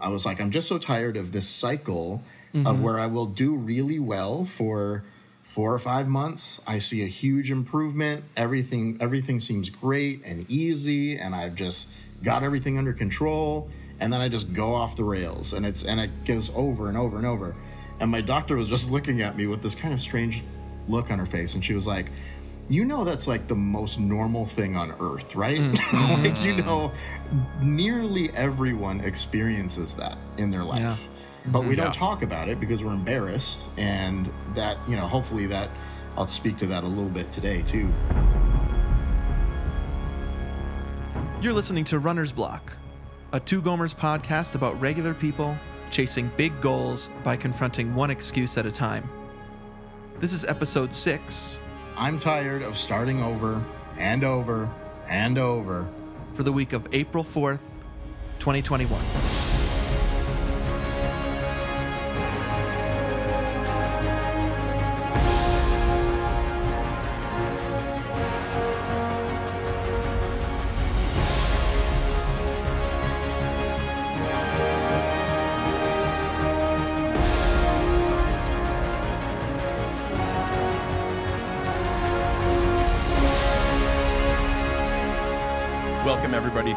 I was like, I'm just so tired of this cycle of mm-hmm. where I will do really well for four or five months. I see a huge improvement. Everything everything seems great and easy, and I've just got everything under control. And then I just go off the rails, and it's and it goes over and over and over. And my doctor was just looking at me with this kind of strange look on her face, and she was like, "You know that's like the most normal thing on earth, right? Mm. like you mm. know, nearly everyone experiences that in their life." Yeah. but we mm-hmm. don't Yeah. talk about it because we're embarrassed and that you know hopefully that i'll speak to that a little bit today too You're listening to Runner's Block, a Two Gomers podcast about regular people chasing big goals by confronting one excuse at a time. This is episode six i'm tired of starting over and over and over for the week of April 4th, 2021.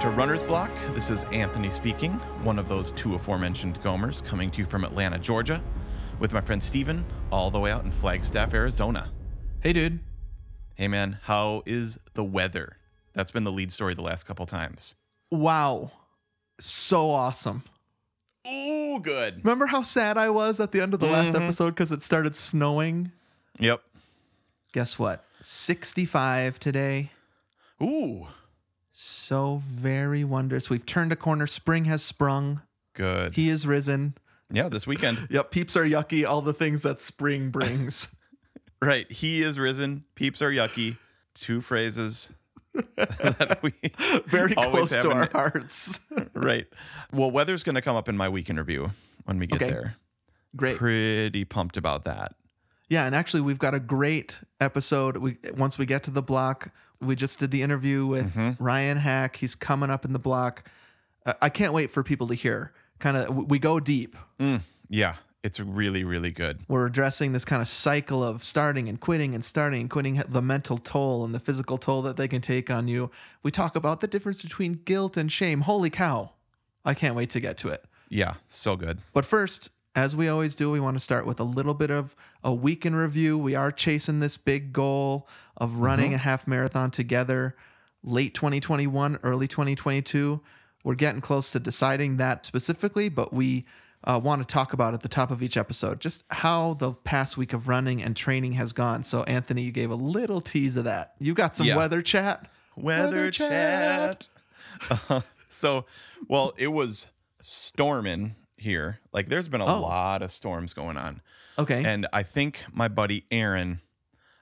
To Runner's Block. This is Anthony speaking, one of those two aforementioned Gomers, coming to you from Atlanta, Georgia, with my friend Steven, all the way out in Flagstaff, Arizona. Hey, dude. Hey, man, how is the weather? That's been the lead story the last couple times. Wow. So awesome. Ooh, good. Remember how sad I was at the end of the last mm-hmm. episode because it started snowing? Yep. Guess what? 65 today. Ooh, So very wondrous. We've turned a corner. Spring has sprung. good. He is risen. yeah, this weekend. Yep, peeps are yucky. All the things that spring brings. right. He is risen. Peeps are yucky. Two phrases that we very always close have to our hearts. right. Well, weather's going to come up in my week interview when we get Okay. there. Great. Pretty pumped about that. Yeah, and actually, we've got a great episode. We once we get to the block, we just did the interview with Mm-hmm. Ryan Hack. He's coming up in the block. Uh, I can't wait for people to hear. Kind of, we go deep. Yeah, it's really, really good. We're addressing this kind of cycle of starting and quitting and starting and quitting, the mental toll and the physical toll that they can take on you. We talk about the difference between guilt and shame. Holy cow! I can't wait to get to it. Yeah, so good. But first, as we always do, we want to start with a little bit of a week in review. We are chasing this big goal of running a half marathon together late 2021, early 2022. We're getting close to deciding that specifically, but we uh, want to talk about at the top of each episode just how the past week of running and training has gone. So, Anthony, you gave a little tease of that. You got some Yeah. weather chat. Weather, chat. so, well, it was storming here. Like, there's been a Oh. lot of storms going on. Okay. And I think my buddy Aaron,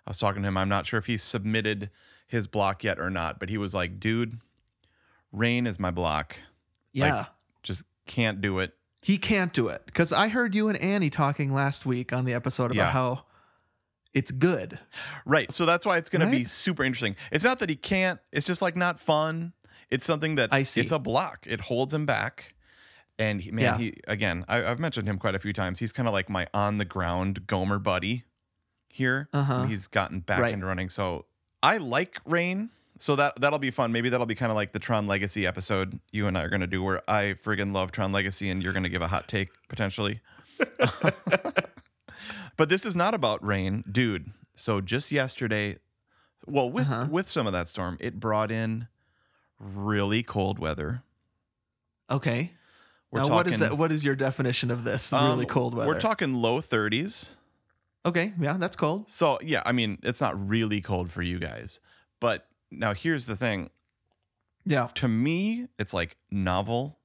I was talking to him. I'm not sure if he submitted his block yet or not, but he was like, dude, rain is my block. yeah. Like, just can't do it. He can't do it because I heard you and Annie talking last week on the episode about Yeah. how it's good. Right. So that's why it's going to be super interesting. It's not that he can't, it's just like not fun. It's something that I see. it's a block. It holds him back. And he, man, Yeah. he, again, I, I've mentioned him quite a few times. He's kind of like my on the ground Gomer buddy here. Uh-huh. He's gotten back Right. into running. So I like rain. So that, that'll be fun. Maybe that'll be kind of like the Tron Legacy episode you and I are going to do where I friggin' love Tron Legacy and you're going to give a hot take potentially. but this is not about rain, dude. So just yesterday, well, with Uh-huh. with some of that storm, it brought in really cold weather. Okay. We're now, what is that? What is your definition of this? Um, really cold weather. We're talking low 30s. Okay. Yeah, that's cold. So yeah, I mean, it's not really cold for you guys, but now here's the thing. Yeah. To me, it's like novel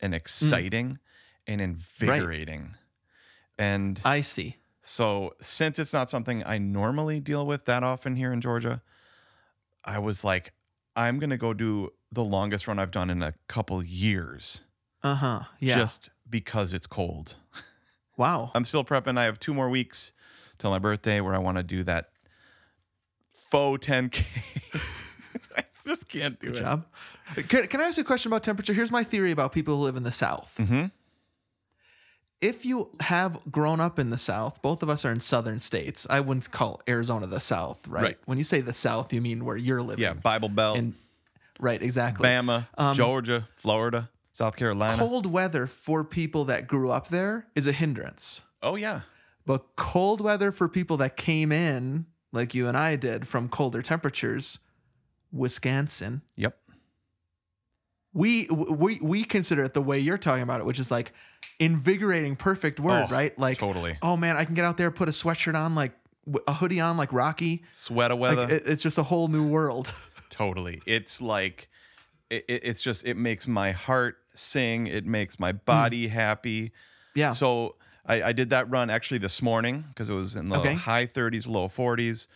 and exciting and invigorating. And I see. So, since it's not something I normally deal with that often here in Georgia, I was like, I'm going to go do the longest run I've done in a couple years Uh huh. Yeah. just because it's cold. wow. I'm still prepping. I have two more weeks till my birthday where I want to do that faux 10K. I just can't do Good it. job. Can, can I ask you a question about temperature? Here's my theory about people who live in the South. hmm if you have grown up in the South, both of us are in southern states. I wouldn't call Arizona the South, right? Right. When you say the South, you mean where you're living. Yeah, Bible Belt, And right, exactly. Bama, Georgia, Florida, South Carolina. Cold weather for people that grew up there is a hindrance. Oh yeah. But cold weather for people that came in, like you and I did, from colder temperatures, Wisconsin, Yep. we we we consider it the way you're talking about it, which is like invigorating, perfect word, Oh, right? Like, totally. Oh man, I can get out there, put a sweatshirt on, like a hoodie on, like Rocky. Sweater Like weather. it, it's just a whole new world. Totally. It's like it, it- it's just it makes my heart sing. It makes my body hmm. happy. yeah. So I, I did that run actually this morning because it was in the Okay. high 30s, low 40s.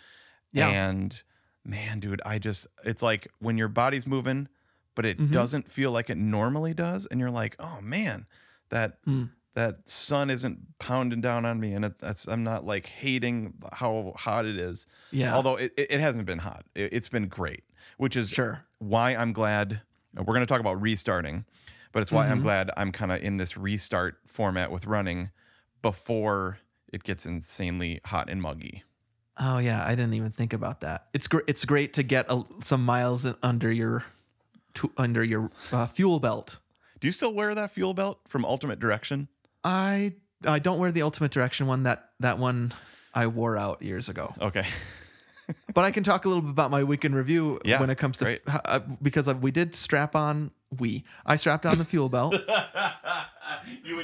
Yeah. And man, dude, I just it's like when your body's moving, but it Mm-hmm. doesn't feel like it normally does, and you're like, oh man, that Mm. that sun isn't pounding down on me, and it, that's I'm not like hating how hot it is. Yeah. Although it, it it hasn't been hot, it, it's been great, which is Sure. why I'm glad. We're going to talk about restarting, but it's why Mm-hmm. I'm glad I'm kind of in this restart format with running before it gets insanely hot and muggy. Oh yeah, I didn't even think about that. It's great. It's great to get a, some miles under your to, under your uh, fuel belt. Do you still wear that fuel belt from Ultimate Direction? I I don't wear the Ultimate Direction one. That that one I wore out years ago. Okay. But I can talk a little bit about my weekend review Yeah, when it comes to great. uh, because we did strap on. We I strapped on the fuel belt.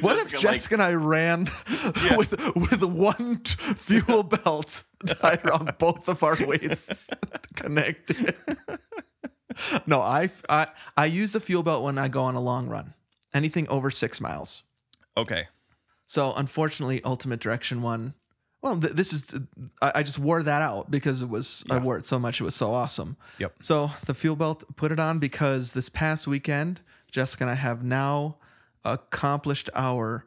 What if Jessica and I ran with with one t- fuel belt tied around both of our waists connected? no, I, I I use the fuel belt when I go on a long run, anything over six miles. okay. So unfortunately, Ultimate Direction one. Well, th- this is I, I just wore that out because it was I wore it so much. It was so awesome. Yep. So the fuel belt, put it on because this past weekend, Jessica and I have now accomplished our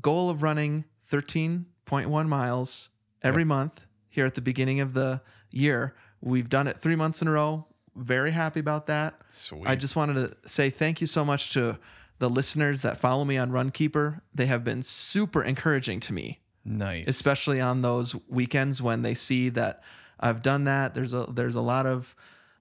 goal of running 13.1 miles every month here at the beginning of the year. We've done it three months in a row. Very happy about that. Sweet. I just wanted to say thank you so much to the listeners that follow me on Runkeeper. They have been super encouraging to me nice. especially on those weekends when they see that I've done that. There's a there's a lot of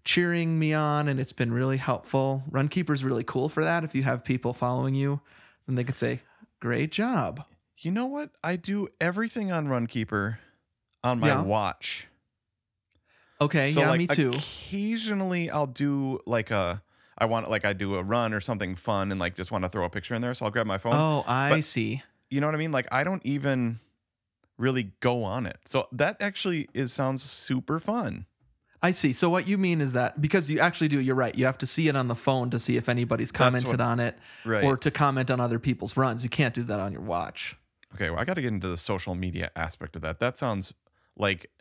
cheering me on, and it's been really helpful. Runkeeper's really cool for that. If you have people following you, then they can say, "Great job." you know what? I do everything on Runkeeper on my Yeah. watch. Okay, so yeah, like me too. occasionally I'll do like a I want like I do a run or something fun and like just want to throw a picture in there. So I'll grab my phone. Oh, I but- see. you know what I mean? Like I don't even really go on it. So that actually is sounds super fun. I see. So what you mean is that because you actually do, you're right. You have to see it on the phone to see if anybody's commented what- on it, Right. or to comment on other people's runs. You can't do that on your watch. Okay, well, I got to get into the social media aspect of that. That sounds like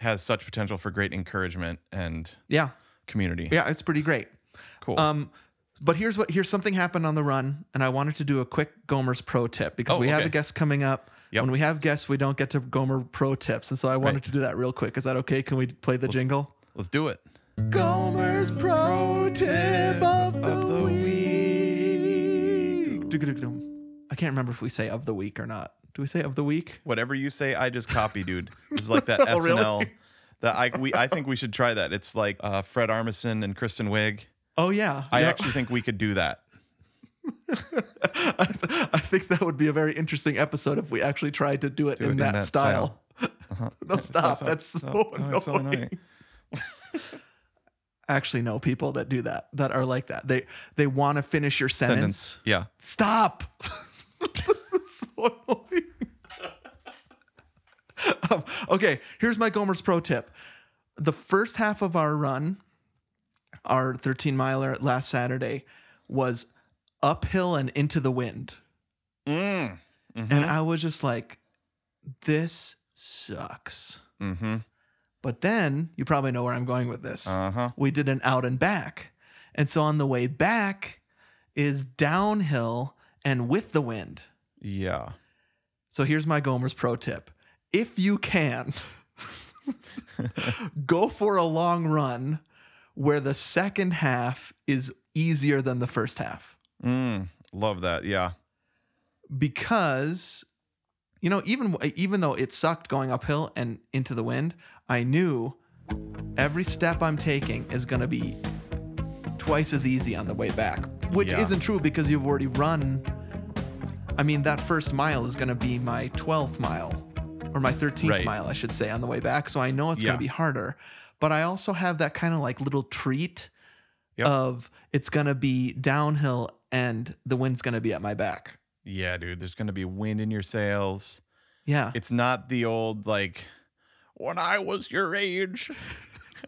has such potential for great encouragement and Yeah, community. yeah, it's pretty great. Cool. Um, but here's what here's something happened on the run, and I wanted to do a quick Gomer's pro tip because Oh, we have a guest coming up. Yep. When we have guests, we don't get to Gomer pro tips, and so I wanted Right. to do that real quick. Is that okay? Can we play the jingle? Let's do it. Gomer's pro tip of the, week. I can't remember if we say of the week or not. Do we say of the week? Whatever you say, I just copy, dude. It's like that Oh, really? SNL. That I we I think we should try that. It's like uh, Fred Armisen and Kristen Wiig. Oh yeah, I Yeah. actually think we could do that. I, th- I think that would be a very interesting episode if we actually tried to do it, Do in, it in that, that style. no, stop. so- That's so, so- no, annoying. so annoying. I actually know people that do that that are like that. They they want to finish your sentence. Sentence. Yeah. Stop. so annoying. Um, okay, here's my Gomer's pro tip. The first half of our run, our 13 miler last Saturday, was uphill and into the wind. Mm. And I was just like, this sucks. Mm-hmm. But then you probably know where I'm going with this. Uh huh. we did an out and back. And so on the way back is downhill and with the wind. Yeah. So here's my Gomer's pro tip. If you can, go for a long run where the second half is easier than the first half. Mm. Love that. Yeah. because you know even even though it sucked going uphill and into the wind, I knew every step I'm taking is going to be twice as easy on the way back, which Yeah. isn't true because you've already run. I mean, that first mile is going to be my 12th mile or my 13th Right. mile, I should say, on the way back. So I know it's Yeah. going to be harder. But I also have that kind of like little treat Yep. of it's going to be downhill and the wind's going to be at my back. Yeah, dude. There's gonna be wind in your sails. Yeah. It's not the old like when I was your age.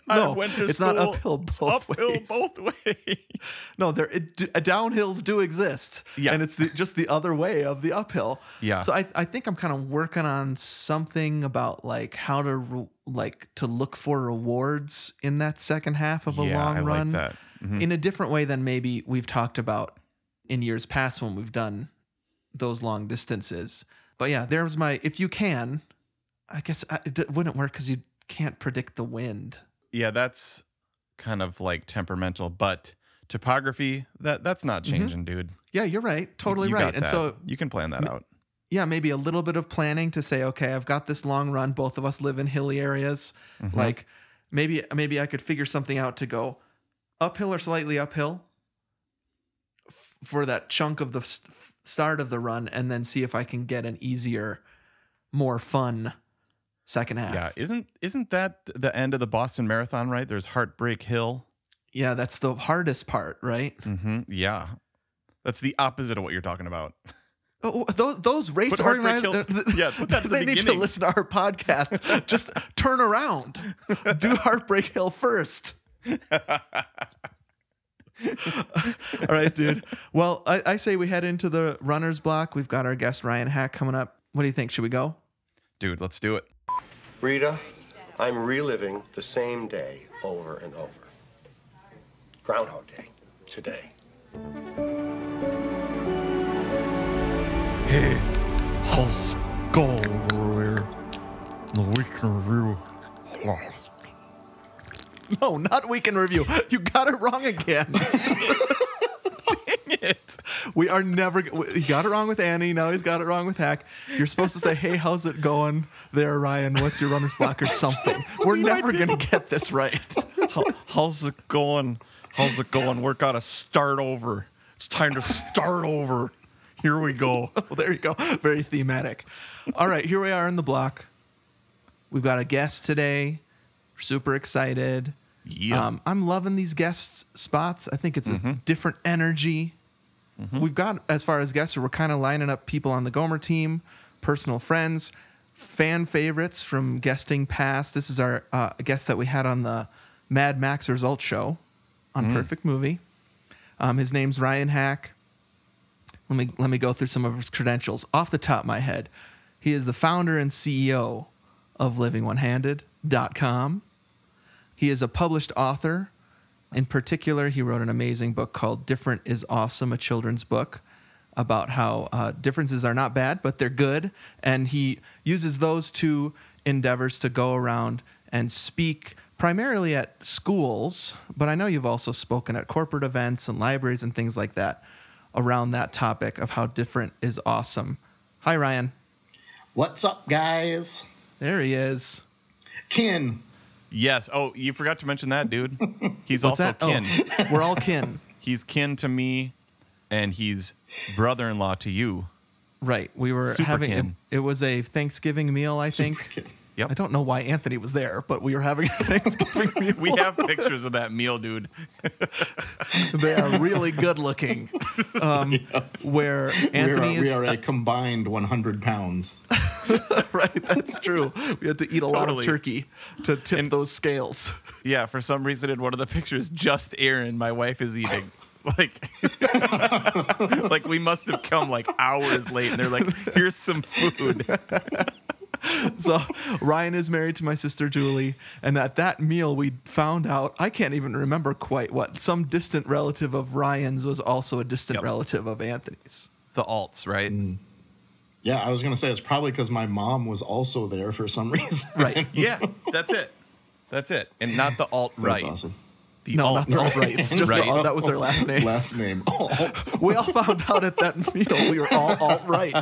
No, I went to it's not school, uphill it's both uphill ways. both ways. No, there it, d- downhills do exist. Yeah. and it's the, just the other way of the uphill. Yeah. So I I think I'm kind of working on something about like how to re- like to look for rewards in that second half of a yeah, long I run like that. Mhm. in a different way than maybe we've talked about in years past when we've done those long distances. But yeah, there's my if you can, I guess I, it wouldn't work because you can't predict the wind. Yeah, that's kind of like temperamental, but topography that that's not changing, dude. Yeah, you're right. Totally You right. And that. so you can plan that out. yeah, maybe a little bit of planning to say, okay, I've got this long run. Both of us live in hilly areas. Mm-hmm. Like maybe maybe I could figure something out to go uphill or slightly uphill for that chunk of the s- start of the run, and then see if I can get an easier, more fun second half. Yeah, isn't isn't that the end of the Boston Marathon? Right? There's Heartbreak Hill. yeah, that's the hardest part, right? hmm Yeah, that's the opposite of what you're talking about. Oh, those, those race organizers, Hill- yeah, the they need to listen to our podcast. Just turn around, do Heartbreak Hill first. All right, dude. Well, I, I say we head into the runner's block. We've got our guest Ryan Hack coming up. What do you think? Should we go? Dude, let's do it. Rita, I'm reliving the same day over and over. Groundhog Day, today. Hey, how's it going over there? The week in review. No, not week in review. You got it wrong again. Dang it. We are never. He got it wrong with Annie. Now he's got it wrong with Hack. You're supposed to say, "Hey, how's it going there, Ryan? What's your runner's block or something?" We're never gonna get this right. How, how's it going? How's it going? We're gotta start over. It's time to start over. Here we go. Well, oh, there you go. Very thematic. All right, here we are in the block. We've got a guest today. We're super excited. Yeah. Um, I'm loving these guest spots. I think it's a different energy. We've got, as far as guests, we're kind of lining up people on the Gomer team, personal friends, fan favorites from guesting past. This is our uh, guest that we had on the Mad Max Results show on Perfect Movie. Um, his name's Ryan Hack. Let me let me go through some of his credentials off the top of my head. He is the founder and CEO of livingonehanded.com. He is a published author. In particular, he wrote an amazing book called Different is Awesome, a children's book about how uh, differences are not bad, but they're good. And he uses those two endeavors to go around and speak primarily at schools, but I know you've also spoken at corporate events and libraries and things like that around that topic of how different is awesome. Hi, Ryan. What's up, guys? There he is. Kin. Yes. Oh, you forgot to mention that, dude. He's also that? Oh, kin. we're all kin. He's kin to me, and he's brother-in-law to you. Right. We were Super having it, kin. it was a Thanksgiving meal, I think. Kin. Yep. I don't know why Anthony was there, but we were having a Thanksgiving meal. We have pictures of that meal, dude. they are really good looking. Um, Where We are, Anthony we are a combined 100 pounds. right. That's true. We had to eat a lot of turkey to tip those scales. Yeah, for some reason in one of the pictures, just Aaron, my wife, is eating. Like, like we must have come like hours late, and they're like, "Here's some food." So Ryan is married to my sister Julie, and at that meal we found out I can't even remember quite what some distant relative of Ryan's was also a distant Yep. relative of Anthony's. The alts, right? Mm. Yeah, I was going to say it's probably because my mom was also there for some reason. Right. Yeah, that's it. That's it, and not the alt right. That's awesome. The no, alt. not the alt right. It's just Right. the, alt- that was their last name. Last name Alt. We all found out at that meal we were all alt right.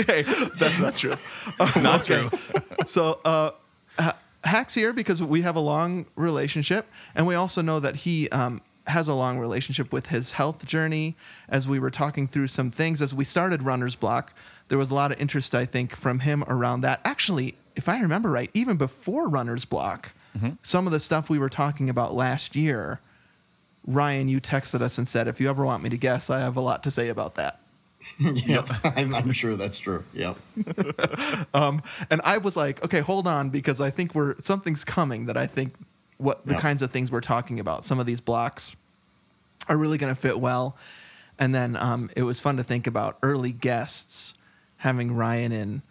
Okay, that's not true. Um, Not okay. true. So, uh, Ha- Hack's here because we have a long relationship, and we also know that he um, has a long relationship with his health journey. As we were talking through some things, as we started Runner's Block, there was a lot of interest, I think, from him around that. Actually, if I remember right, even before Runner's Block, some of the stuff we were talking about last year, Ryan, you texted us and said, if you ever want me to guess, I have a lot to say about that. yep, I'm, I'm sure that's true. Yep. And I was like, okay, hold on, because I think we're something's coming that I think what the Yeah. kinds of things we're talking about, some of these blocks are really going to fit well. And then um, it was fun to think about early guests having Ryan in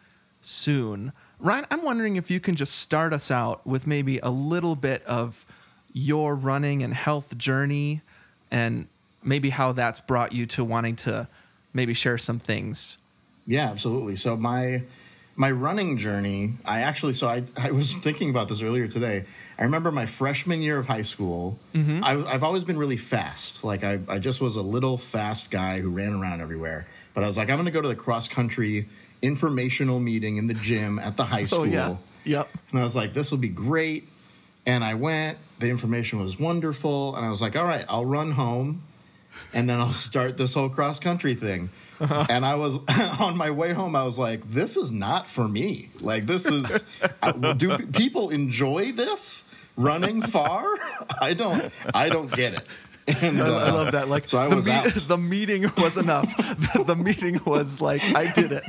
soon. Ryan, I'm wondering if you can just start us out with maybe a little bit of your running and health journey and maybe how that's brought you to wanting to maybe share some things. Yeah, absolutely. So my my running journey, I actually so I I was thinking about this earlier today. I remember my freshman year of high school. Mm-hmm. I, I've always been really fast. Like I I just was a little fast guy who ran around everywhere. But I was like, I'm going to go to the cross country informational meeting in the gym at the high oh, school. Oh, yeah. Yep. And I was like, this will be great. And I went. The information was wonderful. And I was like, all right, I'll run home and then I'll start this whole cross country thing. Uh-huh. And I was on my way home. I was like, "This is not for me. Like, this is. I- do people enjoy this running far? I don't. I don't get it." And, I, I uh, love that. Like so I the, was me- out. the meeting was enough. the, the meeting was like I did it.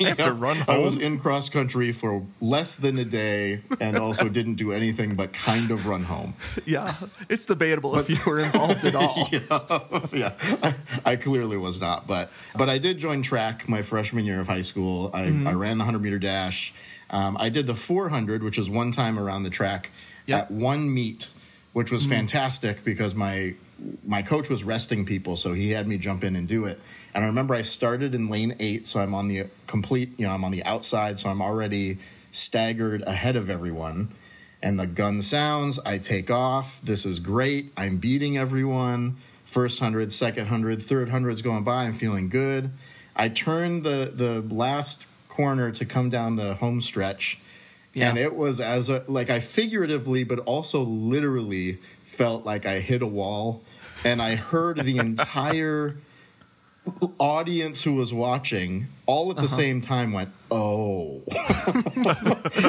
I have to run Home. I was in cross country for less than a day, and also didn't do anything but kind of run home. Yeah, it's debatable if you were involved at all. yeah, I, I clearly was not, but but I did join track my freshman year of high school. I, I ran the hundred meter dash. Um, I did the four hundred, which was one time around the track Yep. at one meet, which was hmm. fantastic because my my coach was resting people, so he had me jump in and do it. And I remember I started in lane eight, so I'm on the complete, you know, I'm on the outside, so I'm already staggered ahead of everyone. And the gun sounds, I take off. This is great. I'm beating everyone. First hundred, second hundred, third hundred's going by. I'm feeling good. I turn the the last corner to come down the home stretch. And it was as a like I figuratively but also literally felt like I hit a wall and I heard the entire audience who was watching all at the uh-huh. same time went, "Oh."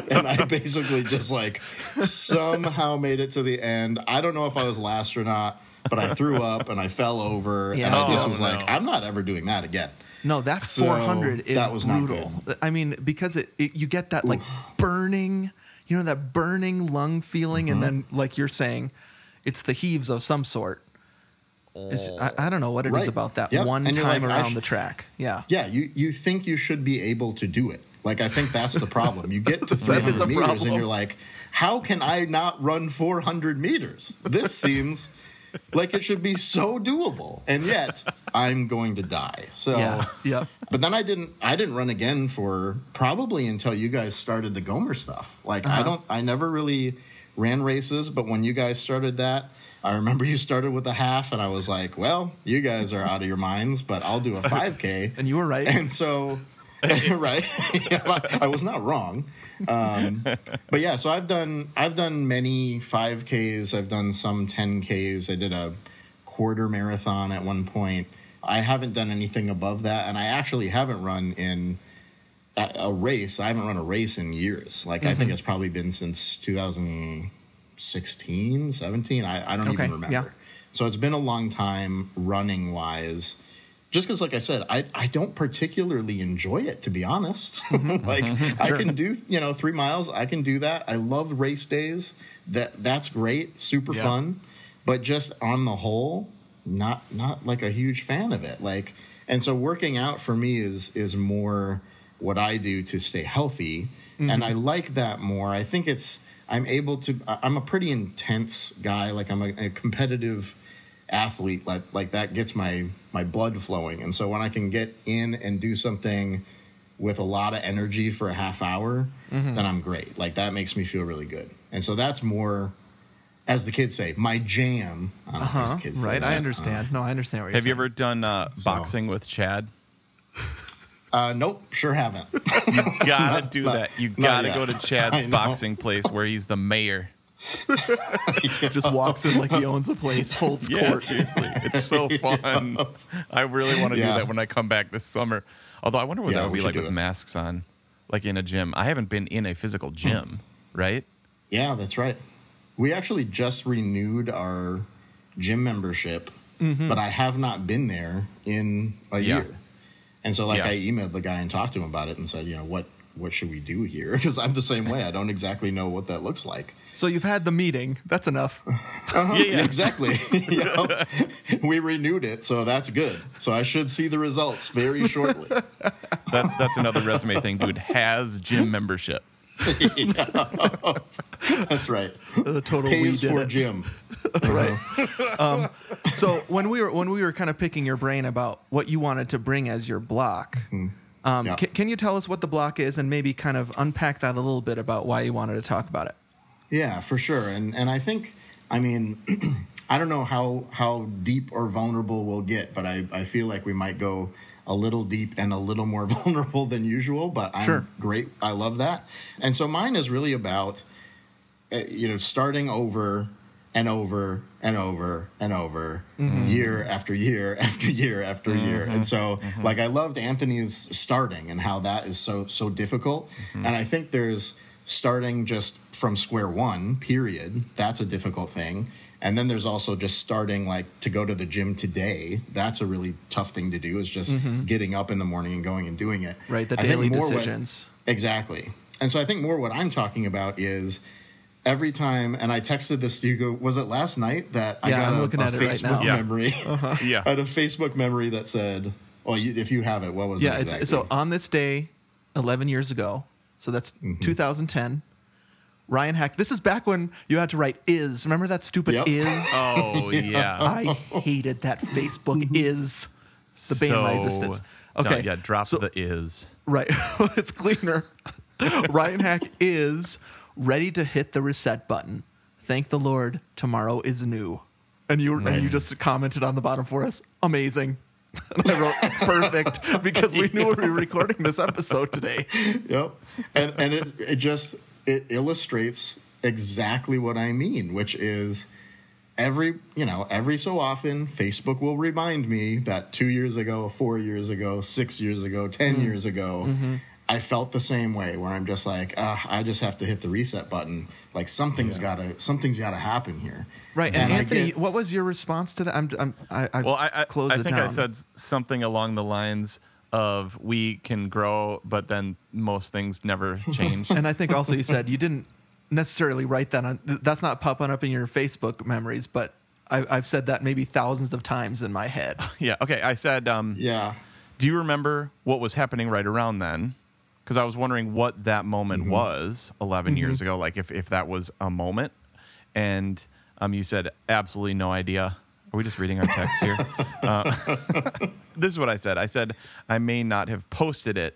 and I basically just like somehow made it to the end. I don't know if I was last or not, but I threw up and I fell over and Yeah. I just Oh, was like. I'm not ever doing that again. No, that So, 400 is that was brutal. I mean, because it, it you get that like burning, you know, that burning lung feeling, and then Mm-hmm. like you're saying, it's the heaves of some sort. It's- I, I don't know what it is Right. about that Yep. one And you're time like, I around sh- the track. Yeah. Yeah, you you think you should be able to do it. Like I think that's the problem. You get to That is 300 a meters problem. and you're like, how can I not run 400 meters? This seems like it should be so doable, and yet I'm going to die. So Yeah. Yeah. But then I didn't I didn't run again for probably until you guys started the Gomer stuff. Like Uh-huh. I don't I never really ran races, but when you guys started that, I remember you started with a half and I was like, well, you guys are out of your minds, but I'll do a 5k. And you were right. And so right. I was not wrong. Um, but yeah, so I've done I've done many 5Ks, I've done some 10Ks. I did a quarter marathon at one point. I haven't done anything above that and I actually haven't run in a, a race. I haven't run a race in years. Like I think mm-hmm. it's probably been since 2016, 17. I, I don't Okay, even remember. yeah. So it's been a long time running wise. Just because, like I said, I, I don't particularly enjoy it, to be honest. Mm-hmm, mm-hmm, like I can do, you know, three miles. I can do that. I love race days. That that's great, super Yeah. fun. But just on the whole, not not like a huge fan of it. Like, and so working out for me is is more what I do to stay healthy, mm-hmm. and I like that more. I think it's I'm able to. I'm a pretty intense guy. Like I'm a, a competitive athlete. Like like that gets my my blood flowing, and so when I can get in and do something with a lot of energy for a half hour, mm-hmm. then I'm great. Like that makes me feel really good. and so that's more, as the kids say, my jam. I don't know if Huh? the kids say Right. I that. understand. no, I understand what you're Have you ever done uh, boxing with Chad? Uh, nope, sure haven't. You gotta do not- that. You gotta go to Chad's boxing place where he's the mayor. just walks in like he owns a place, holds Yeah, court. seriously, it's so fun. I really want to Yeah. do that when I come back this summer. Although I wonder what Yeah, that would we be like with it. masks on, like in a gym. I haven't been in a physical gym, right? Yeah, that's right. We actually just renewed our gym membership, mm-hmm. but I have not been there in a Yeah. year. And so, like, Yeah. I emailed the guy and talked to him about it and said, you know, what what should we do here? Because I'm the same way. I don't exactly know what that looks like. So you've had the meeting. That's enough. Uh-huh. Yeah, yeah. Exactly. Yep. We renewed it, so that's good. So I should see the results very shortly. That's that's another resume thing, dude. Has gym membership. That's right. The total we did for it. gym. right. um, so when we were when we were kind of picking your brain about what you wanted to bring as your block, um, Yeah. ca- can you tell us what the block is and maybe kind of unpack that a little bit about why you wanted to talk about it? Yeah, for sure. And and I think I mean I don't know how how deep or vulnerable we'll get, but I, I feel like we might go a little deep and a little more vulnerable than usual, but I'm Sure. great. I love that. And so mine is really about uh, you know starting over and over and over and over mm-hmm. year after year after year after year. And so mm-hmm. like i loved anthony's starting and how that is so so difficult. And i think there's starting just from square one period. That's a difficult thing and then there's also just starting like to go to the gym today that's a really tough thing to do is just getting up in the morning and going and doing it Right, the I daily more what- decisions. Exactly. And so I think more what I'm talking about is every time, and I texted this to you, go, was it last night that I got I'm a, looking a at it right Facebook now. Yeah. memory? Yeah. I had a Facebook memory that said, well, you, if you have it, what was Yeah, it it's, exactly? so on this day, 11 years ago, so that's Mm-hmm. 2010. Ryan Hack. This is back when you had to write is. Remember that stupid Yep. is? Oh yeah. I hated that Facebook is the bane my existence. Okay, yeah. Drop so- the is. Right. it's cleaner. Ryan Hack is ready to hit the reset button. Thank the Lord, tomorrow is new. And you and you just commented on the bottom for us. Amazing. And I wrote perfect because we knew we were recording this episode today. yep. And, and it, it just, it illustrates exactly what I mean, which is every, you know, every so often Facebook will remind me that two years ago, four years ago, six years ago, 10 Mm. years ago, Mm-hmm. I felt the same way where I'm just like, uh, I just have to hit the reset button. Like something's gotta, something's gotta happen here. Right. And, I Anthony, get- what was your response to that? I'm, I'm I, I Well, I I, closed I it think I said something along the lines of we can grow, but then most things never change. and I think also you said you didn't necessarily write that on. That's not popping up in your Facebook memories, but I, I've said that maybe thousands of times in my head. yeah. Okay. I said, um, yeah. do you remember what was happening right around then? Because I was wondering what that moment Mm-hmm. was 11 years ago, like if, if that was a moment. And um, you said, absolutely no idea. Are we just reading our text here? uh, this is what I said. I said, I may not have posted it,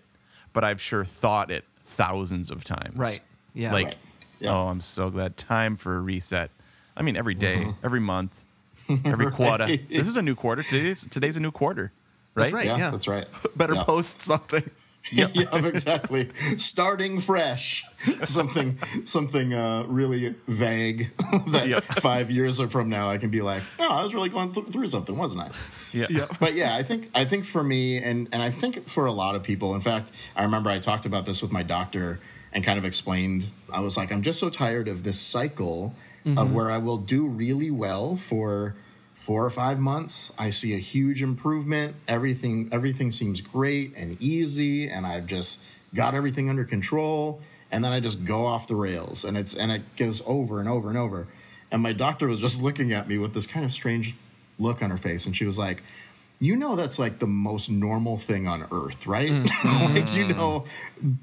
but I've sure thought it thousands of times. Right. Yeah. Like, Right. Yeah. oh, I'm so glad. Time for a reset. I mean, every day, every month, every quarter. This is a new quarter. Today's, today's a new quarter. Right? That's right. Yeah, Yeah. that's right. Better Yeah. post something. Yep. exactly. Starting fresh. Something something uh, really vague that Yep. five years from now I can be like, oh, I was really going th- through something, wasn't I? Yeah. Yeah. But yeah, I think I think for me and and I think for a lot of people, in fact, I remember I talked about this with my doctor and kind of explained. I was like, I'm just so tired of this cycle of where I will do really well for four or five months. I see a huge improvement. Everything everything seems great and easy, and I've just got everything under control. And then I just go off the rails, and it's and it goes over and over and over. And my doctor was just looking at me with this kind of strange look on her face, and she was like, "You know, that's like the most normal thing on earth, right? like you mm. know,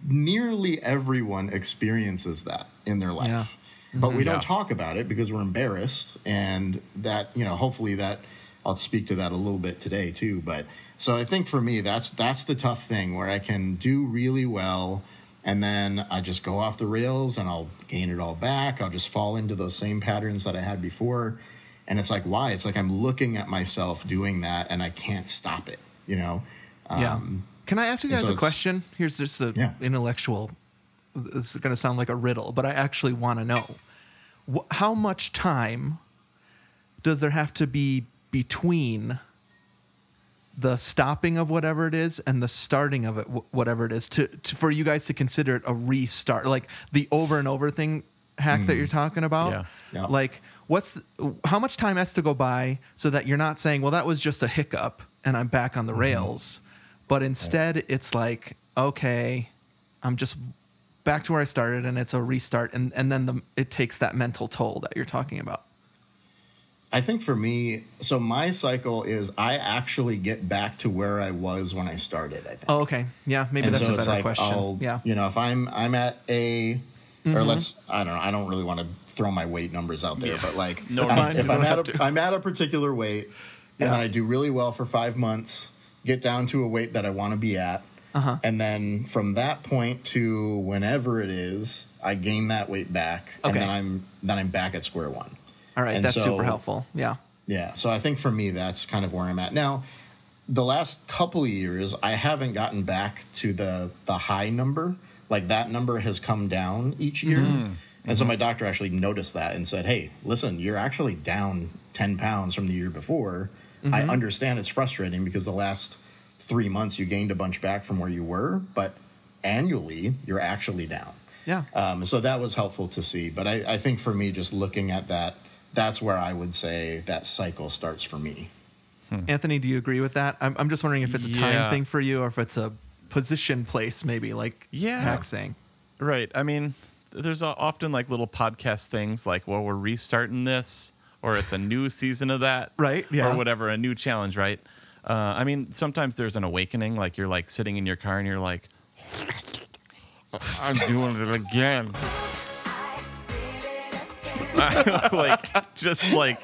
nearly everyone experiences that in their life." Yeah. But we Yeah. don't talk about it because we're embarrassed, and that you know, hopefully that I'll speak to that a little bit today too. But so I think for me, that's that's the tough thing where I can do really well and then I just go off the rails and I'll gain it all back. I'll just fall into those same patterns that I had before. And it's like, why? It's like I'm looking at myself doing that and I can't stop it, you know? yeah. Um, Can I ask you guys so a question? Here's just a Yeah. intellectual. This is going to sound like a riddle, but I actually want to know Wh- how much time does there have to be between the stopping of whatever it is and the starting of it, wh- whatever it is, to, to for you guys to consider it a restart, like the over and over thing hack that you're hmm. talking about. Yeah. Yeah. Like, what's the, how much time has to go by so that you're not saying, well, that was just a hiccup and I'm back on the mm-hmm. rails, but instead it's like, okay, I'm just back to where I started and it's a restart, and and then the it takes that mental toll that you're talking about. I think for me, so my cycle is I actually get back to where I was when I started, I think. Oh, okay, yeah, maybe and that's so a better like question. I'll, yeah, you know, if I'm I'm at a, or Mm-hmm. let's I don't know, I don't really want to throw my weight numbers out there, but like, No, if, it's I'm- fine. if I'm at have a, to. I'm at a particular weight, and Yeah. then I do really well for five months, get down to a weight that I want to be at, Uh-huh. and then from that point to whenever it is, I gain that weight back, and then I'm then I'm back at square one. all right, and that's so- super helpful. Yeah, Yeah. So I think for me, that's kind of where I'm at now. The last couple of years, I haven't gotten back to the the high number. Like that number has come down each year, mm-hmm. and so mm-hmm. my doctor actually noticed that and said, "Hey, listen, you're actually down ten pounds from the year before. I mm-hmm. understand it's frustrating because the last three months you gained a bunch back from where you were, but annually you're actually down." yeah. Um, so that was helpful to see. But I, I think for me, just looking at that, that's where I would say that cycle starts for me. Anthony, do you agree with that? I'm I'm just wondering if it's a time Yeah. thing for you or if it's a position place, maybe like Yeah. Mac's saying. Right. I mean, there's o- often like little podcast things like, well, we're restarting this, or it's a new season of that, Right, yeah. or whatever, a new challenge, right? Uh, I mean, sometimes there's an awakening, like you're like sitting in your car and you're like, I'm doing it again. like just like,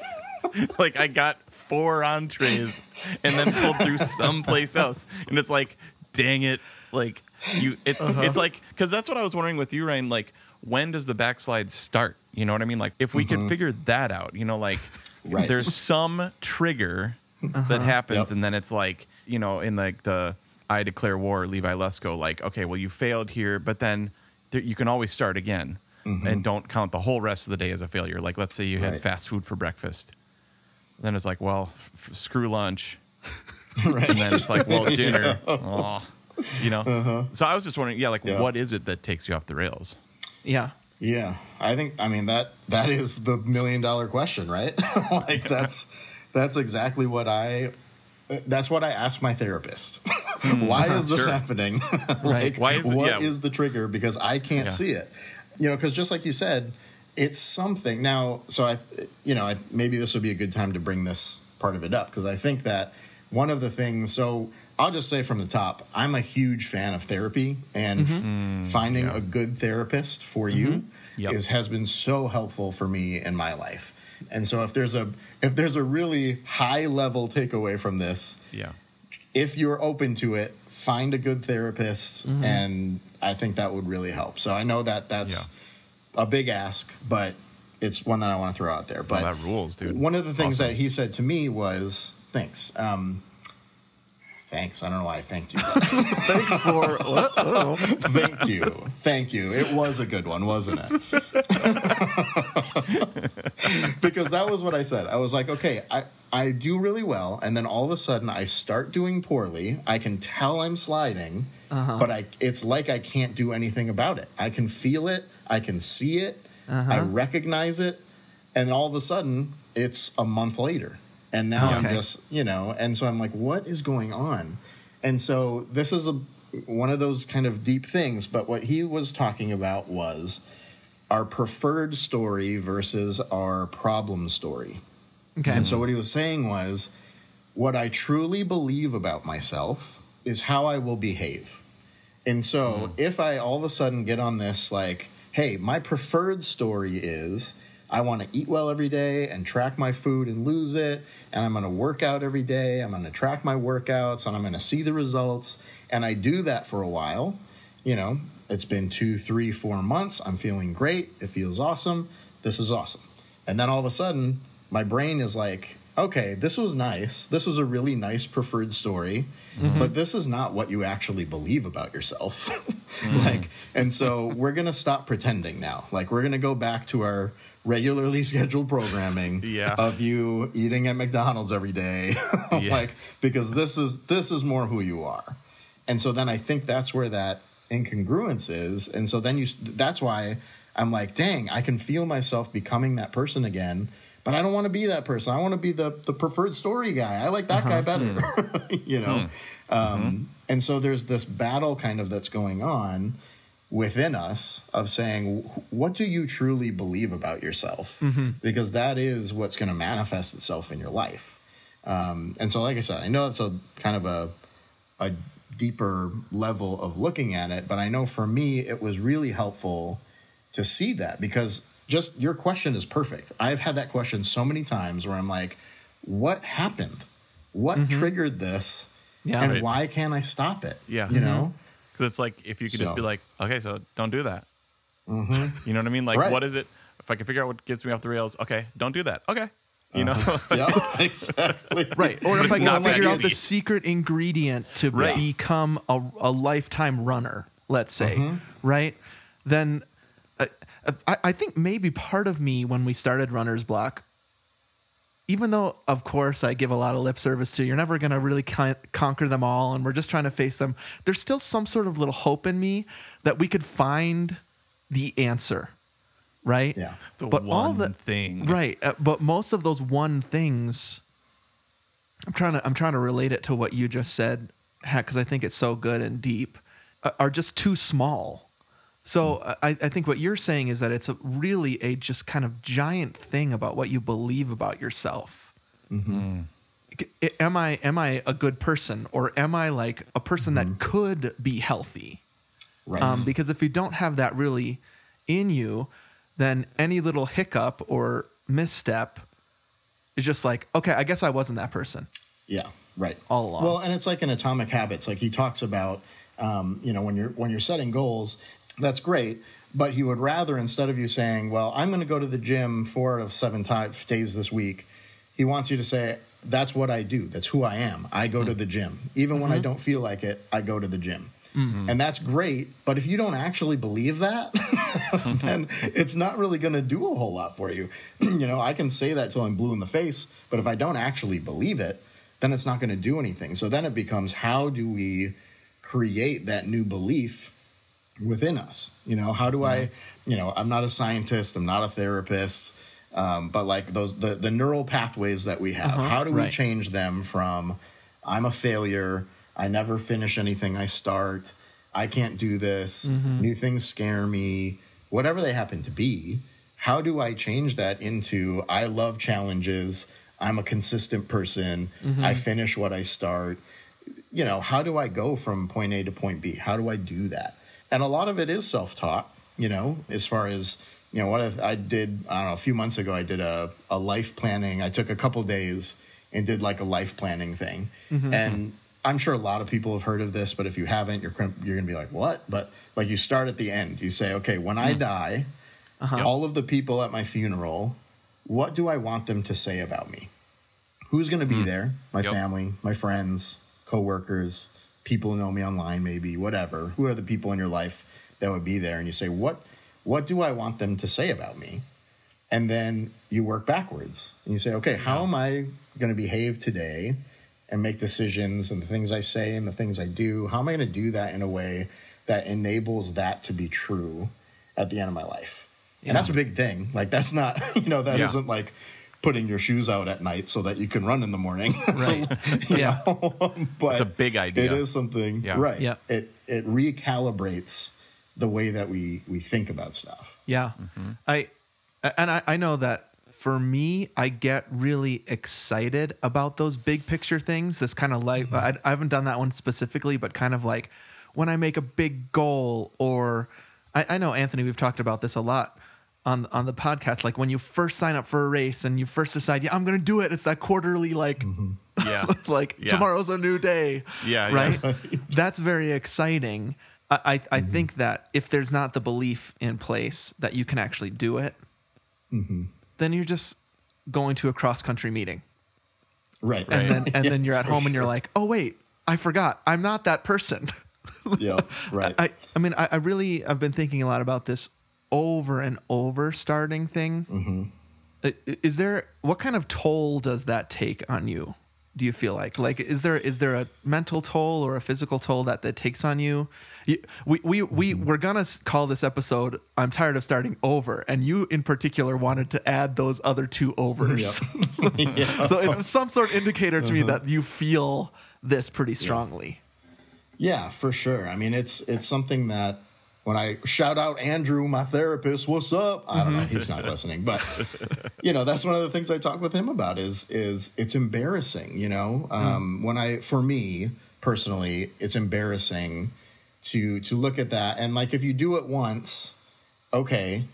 like I got four entrees and then pulled through someplace else, and it's like, dang it, like you, it's Uh-huh. it's like because that's what I was wondering with you, Ryan, like. When does the backslide start? You know what I mean? Like, if we could figure that out, you know, like, Mm-hmm. Right. there's some trigger that uh-huh. happens, Yep. and then it's like, you know, in like the I declare war, Levi Lusko, like, okay, well, you failed here, but then there, you can always start again, mm-hmm. and don't count the whole rest of the day as a failure. Like, let's say you had Right. fast food for breakfast, then it's like, well, f- f- screw lunch, right. and then it's like, well, dinner, Aw. you know. Uh-huh. So I was just wondering, yeah, like, Yeah. what is it that takes you off the rails? Yeah. Yeah, I think I mean that that is the million dollar question, right? like that's that's exactly what I that's what I ask my therapist. Hmm. Why is this Sure. happening? Right. like Why is it- what is yeah. the trigger because I can't Yeah. see it. You know, cuz just like you said, it's something. Now, so I you know, I, maybe this would be a good time to bring this part of it up because I think that one of the things so I'll just say from the top, I'm a huge fan of therapy and f- finding a good therapist for you mm-hmm. Yep. is has been so helpful for me in my life. And so if there's a if there's a really high level takeaway from this, Yeah. if you're open to it, find a good therapist and I think that would really help. So I know that that's a big ask, but it's one that I want to throw out there. But that rules, dude. One of the things Awesome. that he said to me was, "Thanks." Um, thanks. I don't know why I thanked you. Thanks for what? Oh. Thank you. Thank you. It was a good one, wasn't it? because that was what I said. I was like, okay, I, I do really well. And then all of a sudden I start doing poorly. I can tell I'm sliding, uh-huh. but I, it's like I can't do anything about it. I can feel it. I can see it. I uh-huh. recognize it. And all of a sudden it's a month later. And now I'm just, you know, and so I'm like, what is going on? And so this is a one of those kind of deep things, but what he was talking about was our preferred story versus our problem story. Okay. And so what he was saying was what I truly believe about myself is how I will behave. And so mm-hmm. if I all of a sudden get on this like, hey, my preferred story is I want to eat well every day and track my food and lose it, and I'm going to work out every day, I'm going to track my workouts and I'm going to see the results, and I do that for a while, you know, It's been two, three, four months. I'm feeling great. It feels awesome. This is awesome. And then all of a sudden, my brain is like, okay, this was nice. This was a really nice preferred story, mm-hmm. but this is not what you actually believe about yourself. Mm-hmm. like, and so we're going to stop pretending now. Like, we're going to go back to our regularly scheduled programming Yeah. of you eating at McDonald's every day. Yeah. like, because this is this is more who you are. And so then I think that's where that incongruence is. And so then you that's why I'm like, dang, I can feel myself becoming that person again, but I don't want to be that person. I want to be the the preferred story guy. I like that uh-huh. guy hmm. better. you know. Hmm. Um mm-hmm. and so there's this battle kind of that's going on within us of saying what do you truly believe about yourself mm-hmm. because that is what's going to manifest itself in your life um, and so like i said i know that's a kind of a a deeper level of looking at it but i know for me it was really helpful to see that because just your question is perfect i've had that question so many times where i'm like what happened what mm-hmm. triggered this Yeah. and Right. why can't i stop it Yeah. you know mm-hmm. Because it's like if you could just be like, okay, so don't do that. Mm-hmm. You know what I mean? Like, Right. what is it? If I can figure out what gets me off the rails, okay, don't do that. Okay, you know, yeah exactly Right. Or if I can not that figure out the secret ingredient to Right. become a, a lifetime runner, let's say, Mm-hmm. right? Then uh, I, I think maybe part of me when we started Runner's Block, even though, of course, I give a lot of lip service to you're never going to really con- conquer them all and we're just trying to face them, there's still some sort of little hope in me that we could find the answer, right? Yeah. the But all one the- thing, Right. Uh, but most of those one things, I'm trying to I'm trying to relate it to what you just said, because I think it's so good and deep, uh, are just too small. So I, I think what you're saying is that it's a really a just kind of giant thing about what you believe about yourself. C- Am I am I a good person or am I like a person that could be healthy? right Um, because if you don't have that really in you, then any little hiccup or misstep is just like, okay, I guess I wasn't that person. Yeah, right. All along. Well, and it's like in Atomic Habits, like he talks about, um, you know, when you're when you're setting goals, that's great. But he would rather instead of you saying, "Well, I'm going to go to the gym four out of seven times days this week," he wants you to say, "That's what I do. That's who I am. I go to the gym, even when I don't feel like it. I go to the gym." Mm-hmm. And that's great, but if you don't actually believe that, then mm-hmm. it's not really going to do a whole lot for you. you know, I can say that till I'm blue in the face, but if I don't actually believe it, then it's not going to do anything. So then it becomes how do we create that new belief within us? You know, how do I, mm-hmm. you know, I'm not a scientist, I'm not a therapist, um, but like those the the neural pathways that we have, uh-huh. how do we Right. change them from I'm a failure, I never finish anything I start, I can't do this, mm-hmm. new things scare me, whatever they happen to be. How do I change that into I love challenges? I'm a consistent person. Mm-hmm. I finish what I start. You know, how do I go from point A to point B? How do I do that? And a lot of it is self taught, you know, as far as, you know, what if I did, I don't know, a few months ago, I did a, a life planning. I took a couple days and did like a life planning thing. Mm-hmm. And I'm sure a lot of people have heard of this, but if you haven't, you're, gonna- you're to be like, what? But like you start at the end, you say, okay, when I mm. die, uh-huh. all of the people at my funeral, what do I want them to say about me? Who's to be mm. there? My Yep. family, my friends, coworkers, people who know me online, maybe whatever. Who are the people in your life that would be there? And you say, what What do I want them to say about me? And then you work backwards and you say, okay, how am I to behave today and make decisions and the things I say and the things I do? How am I going to do that in a way that enables that to be true at the end of my life? And that's a big thing. Like that's not, you know, that Yeah. not like putting your shoes out at night so that you can run in the morning. Right. you Yeah. but It's a big idea. It is something, Yeah. right? Yeah. It it recalibrates the way that we we think about stuff. Yeah. Mm-hmm. I and I, I know that for me, I get really excited about those big picture things. This kind of like I, I haven't done that one specifically, but kind of like when I make a big goal or I, I know Anthony, we've talked about this a lot on on the podcast. Like when you first sign up for a race and you first decide, yeah, I'm gonna do it. It's that quarterly like Yeah. like Yeah. tomorrow's a new day. Yeah, yeah. Right. That's very exciting. I I, I Mm-hmm. think that if there's not the belief in place that you can actually do it, Mm-hmm. Then you're just going to a cross country meeting, Right. and then and then you're at home and you're like, oh wait, I forgot, I'm not that person. yeah. Right. I, I mean, I, I really, I've been thinking a lot about this over and over starting thing. Mm-hmm. Is there, what kind of toll does that take on you? Do you feel like, like, is there, is there a mental toll or a physical toll that that takes on you? You- We, we, we, Mm-hmm. we're going to call this episode, I'm tired of starting over. And you in particular wanted to add those other two overs. so it was some sort of indicator to me Uh-huh. that you feel this pretty strongly. Yeah, for sure. I mean, it's it's something that when I shout out Andrew, my therapist, what's up? I don't know, he's not mm-hmm. listening, but you know, that's one of the things I talk with him about is is it's embarrassing, you know? Mm. Um when I for me personally, it's embarrassing to to look at that. And like if you do it once, okay,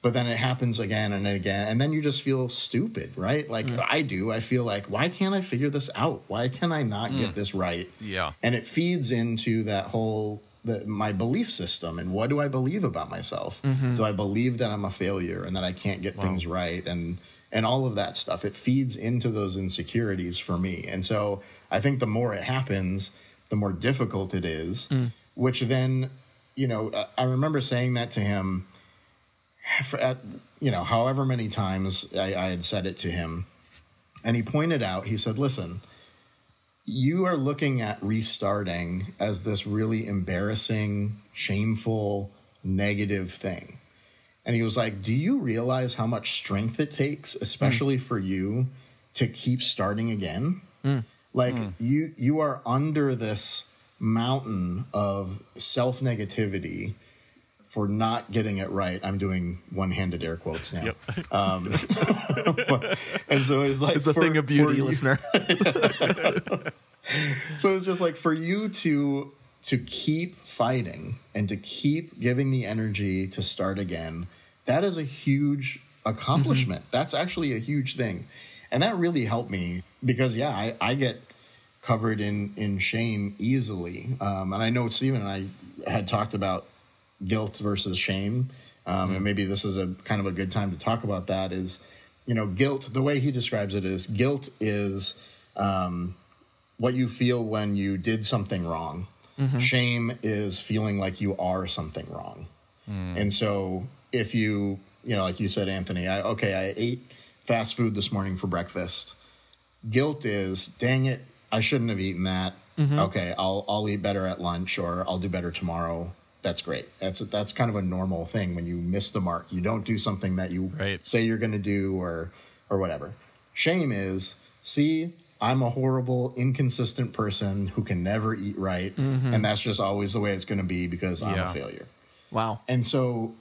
but then it happens again and again and then you just feel stupid right? Like mm. i do. I feel like why can't i figure this out? Why can i not get mm. this right? Yeah. and it feeds into that whole the, my belief system and what do i believe about myself? Mm-hmm. Do i believe that i'm a failure and that i can't get things right and and all of that stuff? It feeds into those insecurities for me. And so i think the more it happens the more difficult it is mm. which then you know I- i remember saying that to him at you know however many times I, I had said it to him. And he pointed out he said listen you are looking at restarting as this really embarrassing shameful negative thing. And he was like do you realize how much strength it takes hmm. especially for you to keep starting again? Hmm. Like hmm. you you are under this mountain of self negativity for not getting it right. I'm doing one-handed air quotes now. Um, and so it's like It's a for- thing of beauty, you- listener. so it's just like for you to to keep fighting and to keep giving the energy to start again. That is a huge accomplishment. That's actually a huge thing, and that really helped me because yeah, I, I get covered in in shame easily, um, and I know Stephen and I had talked about guilt versus shame, um, and maybe this is a kind of a good time to talk about that. Is you know guilt? The way he describes it is guilt is um, what you feel when you did something wrong. Shame is feeling like you are something wrong. And so if you, you know, like you said, Anthony, I, okay, I ate fast food this morning for breakfast. Guilt is, dang it, I shouldn't have eaten that. Okay, I'll I'll eat better at lunch or I'll do better tomorrow. That's great. That's that's kind of a normal thing when you miss the mark. You don't do something that you Right. say you're going to do or or whatever. Shame is, see, I'm a horrible, inconsistent person who can never eat right, mm-hmm. and that's just always the way it's going to be because I'm Yeah. a failure. Wow. And so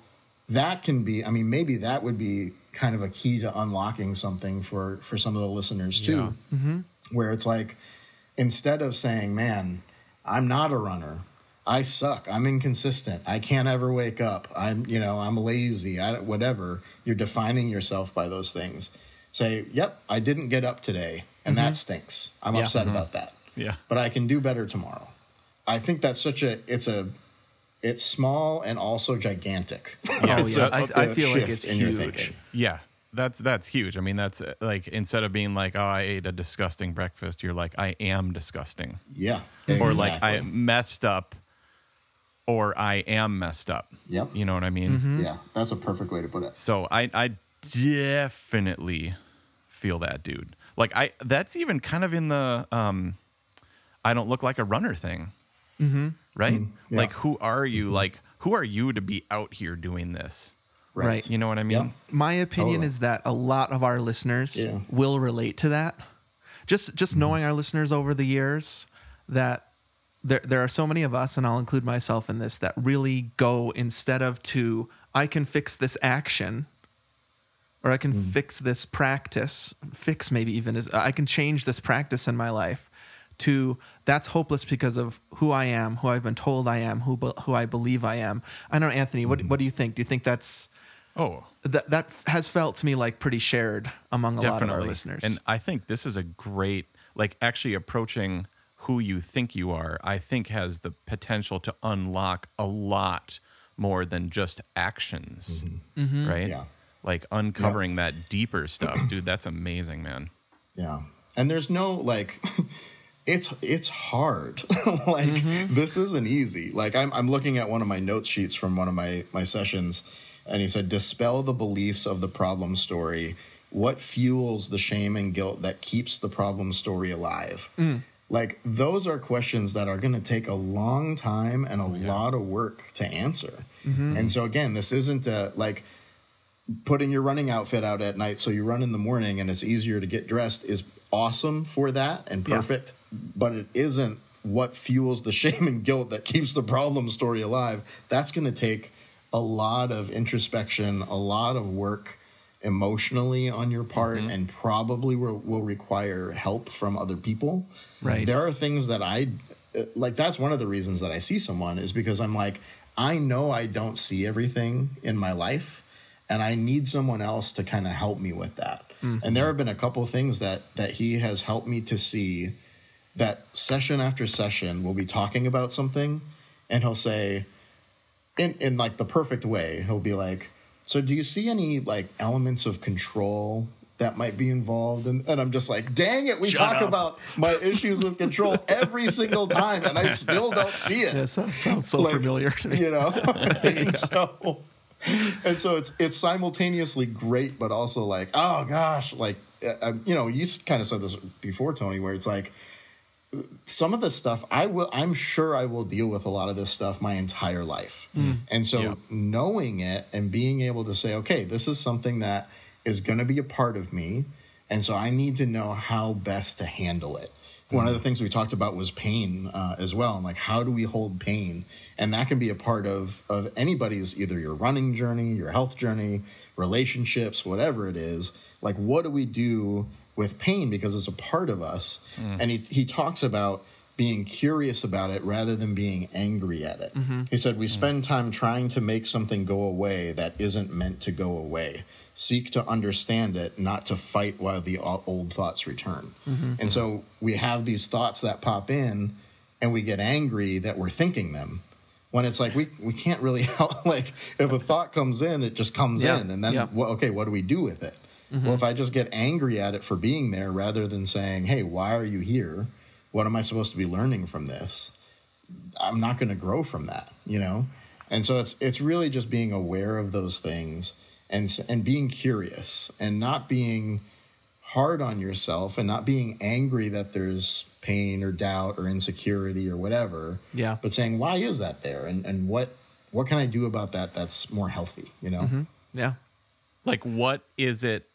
that can be, I mean, maybe that would be kind of a key to unlocking something for for some of the listeners too, mm-hmm. where it's like instead of saying, "Man, I'm not a runner. I suck. I'm inconsistent. I can't ever wake up. I'm, you know, I'm lazy. I whatever." You're defining yourself by those things. Say, "Yep, I didn't get up today, and that mm-hmm. stinks. I'm Yeah. upset mm-hmm. about that. Yeah. but I can do better tomorrow." I think that's such a it's a it's small and also gigantic. Yeah, Oh, it's yeah. a- I, I feel like it's in your huge. thinking. Yeah, that's that's huge. I mean, that's like instead of being like, "Oh, I ate a disgusting breakfast," you're like, "I am disgusting," Yeah. or like, "I messed up," or "I am messed up." Yep. You know what I mean? Yeah, that's a perfect way to put it. So I I definitely feel that, dude. Like I that's even kind of in the um, I don't look like a runner thing, mm-hmm. right? yeah. Like, who are you? Like, who are you to be out here doing this? Right. You know what I mean? Yep. My opinion Totally. is that a lot of our listeners Yeah. will relate to that. Just just knowing our listeners over the years that there there are so many of us and I'll include myself in this that really go instead of to I can fix this action or I can mm-hmm. fix this practice, fix maybe even is I can change this practice in my life to that's hopeless because of who I am, who I've been told I am, who who I believe I am. I don't know Anthony, what mm-hmm. what do you think? Do you think that's Oh, that that has felt to me like pretty shared among a lot of definitely our listeners. and i think this is a great like actually approaching who you think you are, I think has the potential to unlock a lot more than just actions, mm-hmm. Mm-hmm. right? Yeah. Like uncovering that deeper stuff, dude. That's amazing, man. Yeah. And there's no like it's it's hard. like mm-hmm. this isn't easy. Like I'm I'm looking at one of my note sheets from one of my my sessions and he said dispel the beliefs of the problem story. What fuels the shame and guilt that keeps the problem story alive? Mm. Like those are questions that are going to take a long time and a oh, lot of work to answer. Mm-hmm. And so again, this isn't a like putting your running outfit out at night so you run in the morning and it's easier to get dressed is awesome for that and Yeah. perfect, but it isn't what fuels the shame and guilt that keeps the problem story alive. That's going to take a lot of introspection, a lot of work emotionally on your part, mm-hmm. and probably will, will require help from other people. Right. There are things that I like. That's one of the reasons that I see someone is because I'm like, I know I don't see everything in my life and I need someone else to kind of help me with that. Mm-hmm. And there have been a couple things that that he has helped me to see that session after session we'll be talking about something and he'll say in in like the perfect way, he'll be like, "So do you see any like elements of control that might be involved?" And, and I'm just like, "Dang it, we talk up. about my issues with control every single time and I still don't see it." Yeah, so, sounds so Like, familiar to me. you know and so and so it's it's simultaneously great but also like oh gosh like uh, um, you know you kind of said this before tony where it's like some of the stuff i will i'm sure i will deal with a lot of this stuff my entire life. And so Yep. knowing it and being able to say okay this is something that is going to be a part of me and so i need to know how best to handle it. One of the things we talked about was pain uh, as well and like how do we hold pain? And that can be a part of of anybody's either your running journey your health journey relationships whatever it is like what do we do with pain because it's a part of us. Mm. And he, he talks about being curious about it rather than being angry at it. Mm-hmm. He said we mm. spend time trying to make something go away that isn't meant to go away. Seek to understand it not to fight while the old thoughts return. Mm-hmm. And so we have these thoughts that pop in and we get angry that we're thinking them when it's like we we can't really help like if a thought comes in it just comes Yeah, in. And then yeah. wha- okay what do we do with it well mm-hmm. if i just get angry at it for being there rather than saying hey why are you here? What am i supposed to be learning from this? I'm not going to grow from that you know? And so it's it's really just being aware of those things and and being curious and not being hard on yourself and not being angry that there's pain or doubt or insecurity or whatever Yeah. but saying why is that there? And and what what can i do about that that's more healthy? You know? Mm-hmm. Yeah. Like, what is it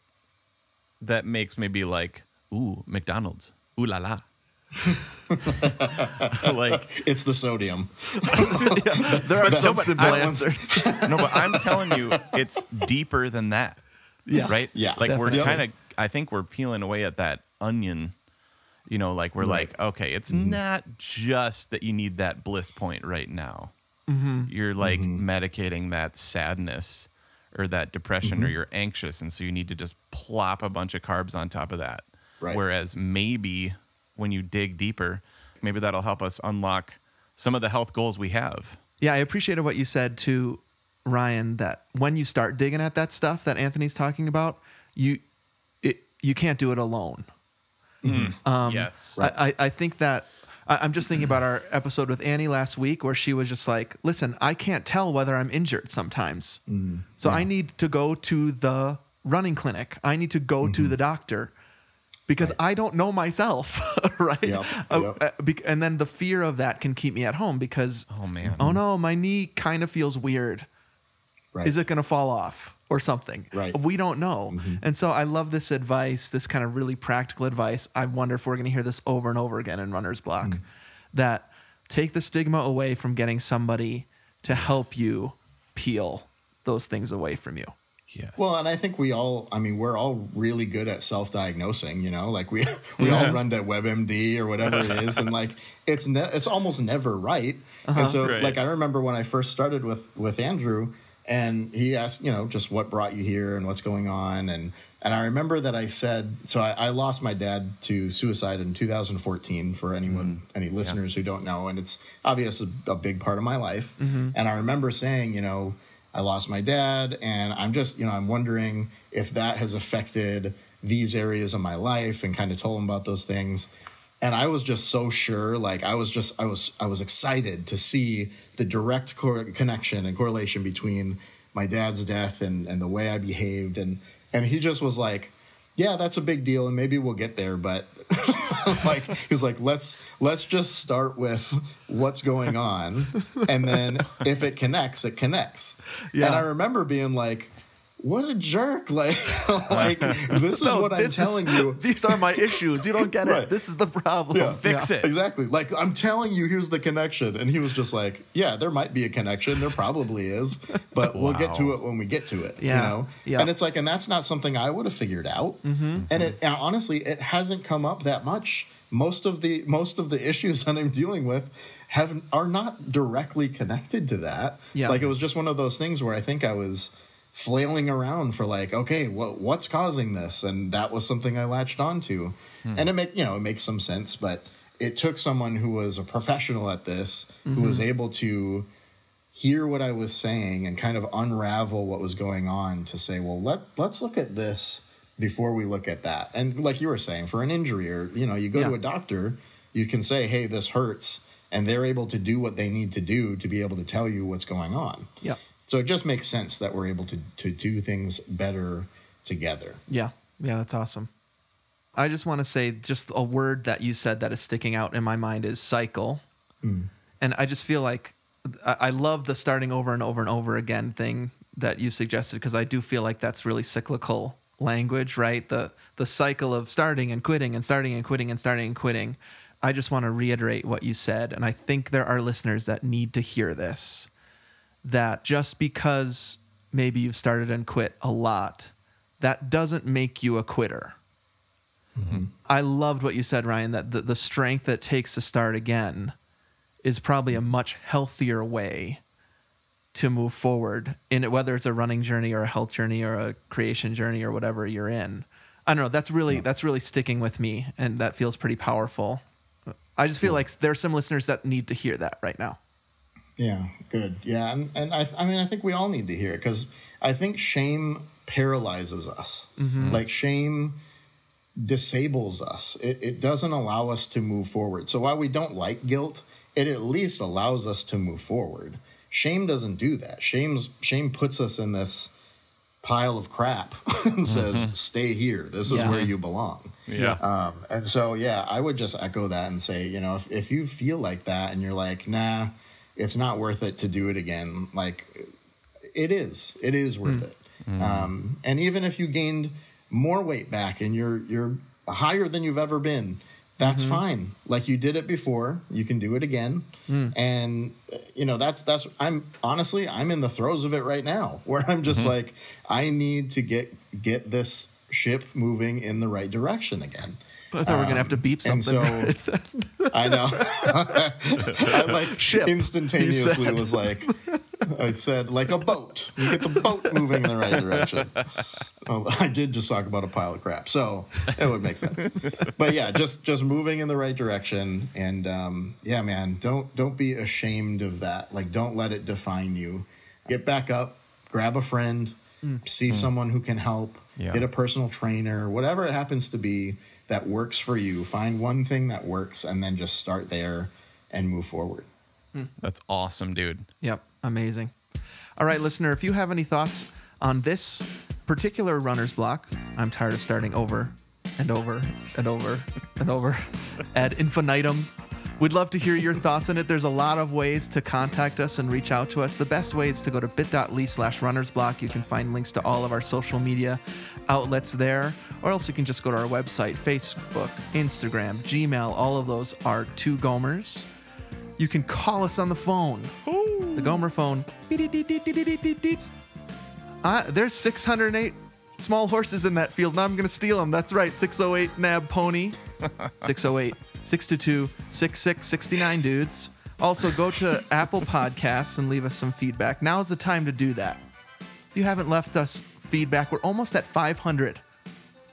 that makes me be like, ooh, McDonald's, ooh la la? like, it's the sodium There are some but simple I- answers. no, but I'm telling you, it's deeper than that. Yeah. Right? Yeah, Like, we're kind of, I think we're peeling away at that onion. You know, like, we're like, okay, it's mm-hmm. not just that you need that bliss point right now. Mm-hmm. You're like mm-hmm. medicating that sadness or that depression or mm-hmm. you're anxious. And so you need to just plop a bunch of carbs on top of that. Right. Whereas maybe when you dig deeper, maybe that'll help us unlock some of the health goals we have. Yeah, I appreciated what you said to Ryan that when you start digging at that stuff that Anthony's talking about, you it you can't do it alone. Mm-hmm. Um, yes. I, I, I think that I, I'm just thinking about our episode with Annie last week where she was just like, listen, I can't tell whether I'm injured sometimes. So I need to go to the running clinic. I need to go to the doctor because I don't know myself, right? Yep, Uh, yep. uh, bec- and then the fear of that can keep me at home because, Oh, man. oh no, my knee kind of feels weird. right Is it going to fall off or something? Right. We don't know. Mm-hmm. And so I love this advice, this kind of really practical advice. I wonder if we're going to hear this over and over again in Runner's Block mm. that take the stigma away from getting somebody to help you peel those things away from you. Yes. Well, and I think we all, I mean, we're all really good at self-diagnosing, you know, like we we all run to WebMD or whatever it is, and like it's ne- it's almost never right. And uh-huh. so, Right. like I remember when I first started with with Andrew, and he asked, you know, just what brought you here and what's going on, and and I remember that I said, so I, I lost my dad to suicide in 2014. For anyone, mm-hmm. any listeners who don't know, and it's obviously a big part of my life. Mm-hmm. And I remember saying, you know, I lost my dad, and I'm just, you know, I'm wondering if that has affected these areas of my life, and kind of told him about those things. And I was just so sure, like I was just, I was, I was excited to see the direct cor- connection and correlation between my dad's death and and the way I behaved, and and he just was like, yeah, that's a big deal, and maybe we'll get there, but like he's like let's let's just start with what's going on and then if it connects it connects. Yeah. and i remember being like what a jerk like like this is No, what i'm this is- telling you These are my issues. You don't get it. This is the problem. yeah, Fix it. Exactly. Like I'm telling you, here's the connection, and he was just like, "Yeah, there might be a connection. There probably is, but we'll get to it when we get to it." Yeah. You know. Yeah. And it's like, and that's not something I would have figured out. Mm-hmm. And it and honestly, it hasn't come up that much. Most of the most of the issues that I'm dealing with have are not directly connected to that. Yeah. Like it was just one of those things where I think I was flailing around for like, okay, what what's causing this? And that was something I latched onto. Hmm. And it make you know, it makes some sense, but it took someone who was a professional at this, who was mm-hmm. able to hear what I was saying and kind of unravel what was going on to say, well, let let's look at this before we look at that. And like you were saying, for an injury or you know, you go Yeah. to a doctor, you can say, hey, this hurts, and they're able to do what they need to do to be able to tell you what's going on. Yeah. So it just makes sense that we're able to to do things better together. Yeah. Yeah, that's awesome. I just want to say just a word that you said that is sticking out in my mind is cycle. Hmm. And I just feel like I, I love the starting over and over and over again thing that you suggested because I do feel like that's really cyclical language, right? The the cycle of starting and quitting and starting and quitting and starting and quitting. I just want to reiterate what you said and I think there are listeners that need to hear this that just because maybe you've started and quit a lot, that doesn't make you a quitter. Mm-hmm. I loved what you said, Ryan, that the, the strength that it takes to start again is probably a much healthier way to move forward in it, whether it's a running journey or a health journey or a creation journey or whatever you're in. I don't know. That's really that's really sticking with me, and that feels pretty powerful. I just feel like there are some listeners that need to hear that right now. Yeah, good. Yeah, and, and I, I mean, I think we all need to hear it because I think shame paralyzes us. Like shame disables us. It, it doesn't allow us to move forward. So while we don't like guilt, it at least allows us to move forward. Shame doesn't do that. Shame's shame puts us in this pile of crap and says, "Stay here. This is Yeah. where you belong." Yeah. Um, and so, yeah, I would just echo that and say, you know, if, if you feel like that and you're like, nah, it's not worth it to do it again, like it is, it is worth it. Um, and even if you gained more weight back and you're, you're higher than you've ever been, that's fine. Like you did it before, you can do it again. And, uh, you know, that's, that's, I'm honestly, I'm in the throes of it right now where I'm just like, I need to get, get this ship moving in the right direction again. I thought we are gonna have to beep um, And something. so I know. I like Ship, instantaneously was like I said like a boat. You get the boat moving in the right direction. Well, I did just talk about a pile of crap, so it would make sense. But yeah, just just moving in the right direction, and um, yeah, man, don't don't be ashamed of that. Like, don't let it define you. Get back up, grab a friend, mm. see mm. someone who can help. Yeah. Get a personal trainer, whatever it happens to be that works for you. Find one thing that works, and then just start there and move forward. Hmm. That's awesome, dude. Yep, amazing. All right, listener, if you have any thoughts on this particular runner's block, I'm tired of starting over and over and over and over ad infinitum. We'd love to hear your thoughts on it. There's a lot of ways to contact us and reach out to us. The best way is to go to bit.ly slash runner's block. You can find links to all of our social media outlets there, or else you can just go to our website, Facebook, Instagram, Gmail. All of those are two Gomers. You can call us on the phone. The Gomer phone. Uh, there's 608 small horses in that field. Now I'm going to steal them. That's right. 608 Nab Pony. 608 622 6669, dudes. Also, go to Apple Podcasts and leave us some feedback. Now is the time to do that. If you haven't left us feedback, we're almost at 500.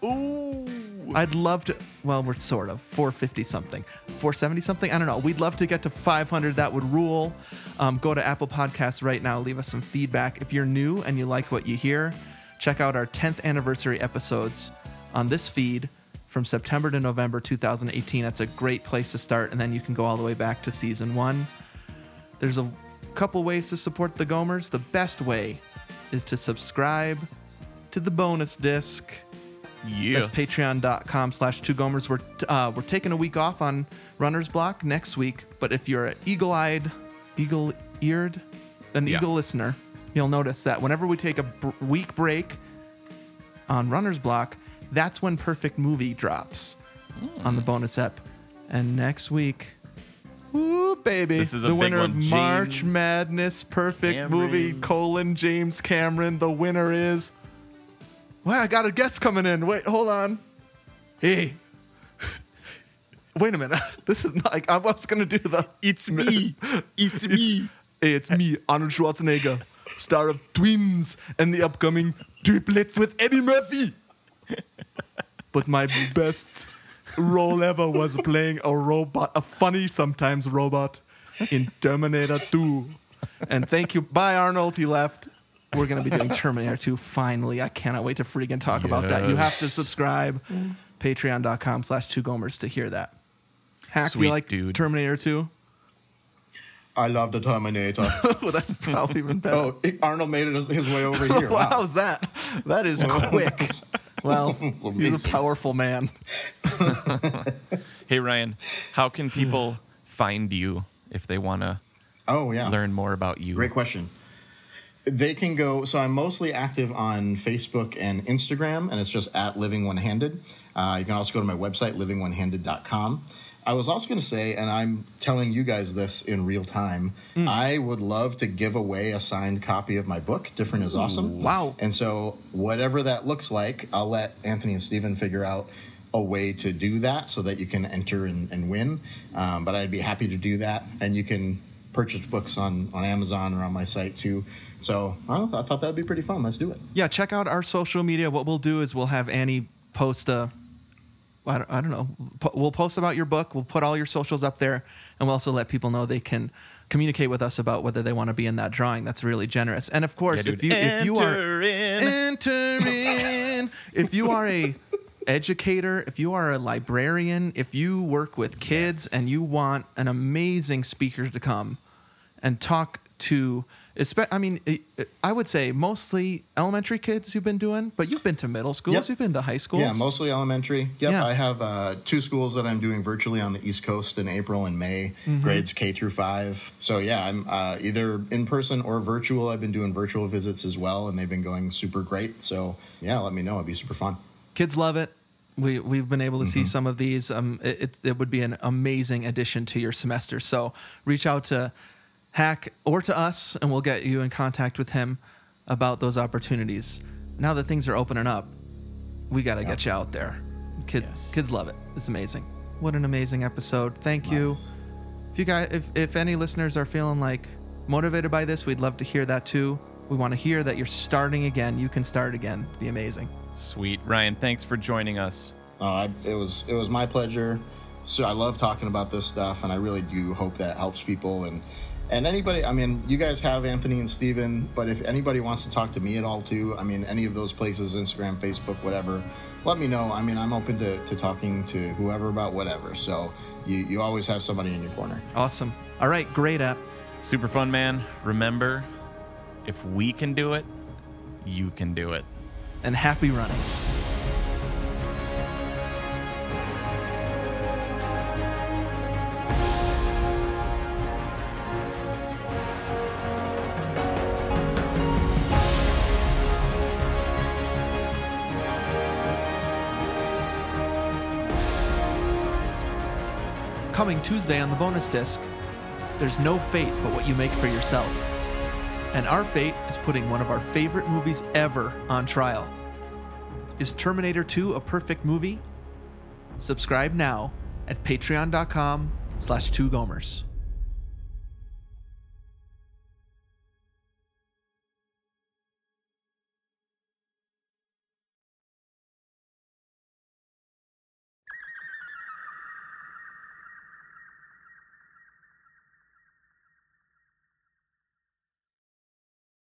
Ooh. I'd love to. Well, we're sort of 450 something, 470 something. I don't know. We'd love to get to 500. That would rule. Um, go to Apple Podcasts right now. Leave us some feedback. If you're new and you like what you hear, check out our 10th anniversary episodes on this feed from September to November 2018. That's a great place to start, and then you can go all the way back to season one. There's a couple ways to support the Gomers. The best way is to subscribe to the bonus disc. Yeah. That's patreon.com slash two gomers. We're, uh, we're taking a week off on Runner's Block next week, but if you're an eagle eyed, eagle eared, an Yeah. eagle listener, you'll notice that whenever we take a week break on Runner's Block, that's when Perfect Movie drops on the hmm. bonus ep. And next week, woo, baby, This is a the winner of March Madness Perfect Movie, Cameron. colon James Cameron. The winner is. Wow, I got a guest coming in. Wait, hold on. Hey. Wait a minute. This is not like I was gonna do the It's me. It's me. Hey, it's me, Arnold Schwarzenegger, star of Twins and the upcoming Triplets with Eddie Murphy. But my best role ever was playing a robot, a funny sometimes robot in Terminator 2. And thank you. Bye, Arnold. He left. We're going to be doing Terminator 2 finally. I cannot wait to freaking talk about that. You have to subscribe. Patreon.com slash two gomers to hear that. Haack, do you like dude. Terminator 2? I love the Terminator. well, that's probably even oh, better. oh, Arnold made it his way over here. wow, Wow. how's that? That is oh, quick. Well, he's a powerful man. Hey Ryan, how can people find you if they want to Oh yeah. learn more about you? Great question. They can go. So I'm mostly active on Facebook and Instagram, and it's just at Living One Handed. Uh, you can also go to my website, livingonehanded.com. I was also going to say, and I'm telling you guys this in real time, I would love to give away a signed copy of my book, Different is Awesome. wow. And so, whatever that looks like, I'll let Anthony and Steven figure out a way to do that so that you can enter and, and win. Um, but I'd be happy to do that. And you can purchase books on, on Amazon or on my site too. So I, don't I thought that would be pretty fun. Let's do it. Yeah, check out our social media. What we'll do is we'll have Annie post a. I don't, I don't know. We'll post about your book. We'll put all your socials up there, and we'll also let people know they can communicate with us about whether they want to be in that drawing. That's really generous. And of course, Yeah, if you if you are in. enter in. if you are a educator, if you are a librarian, if you work with kids and you want an amazing speaker to come and talk to I mean, I would say mostly elementary kids you've been doing, but you've been to middle schools, Yep. you've been to high schools. Yeah, mostly elementary. Yep, Yeah. I have uh, two schools that I'm doing virtually on the East Coast in April and May, grades K through five. So yeah, I'm uh, either in person or virtual. I've been doing virtual visits as well, and they've been going super great. So yeah, let me know. It'd be super fun. kids love it. We we've been able to see some of these. Um, it it would be an amazing addition to your semester. So reach out to Haack or to us, and we'll get you in contact with him about those opportunities. Now that things are opening up, we got to get you out there. Kids Yes. kids love it. It's amazing. What an amazing episode. Thank you. If you guys, if, if any listeners are feeling like motivated by this, we'd love to hear that too. We want to hear that you're starting again. You can start again. It'd be amazing. Sweet. Ryan, thanks for joining us. Uh, I, it was it was my pleasure. So I love talking about this stuff, and I really do hope that it helps people and and anybody. I mean, you guys have Anthony and Steven, but if anybody wants to talk to me at all too, I mean, any of those places, Instagram, Facebook, whatever, let me know. I mean, I'm open to, to talking to whoever about whatever. So you you always have somebody in your corner. Awesome. All right, great app. Super fun, man. Remember, if we can do it, you can do it. and happy running. Coming Tuesday on the bonus disc, there's no fate but what you make for yourself. And our fate is putting one of our favorite movies ever on trial. Is Terminator 2 a perfect movie? Subscribe now at patreon.com slash two gomers.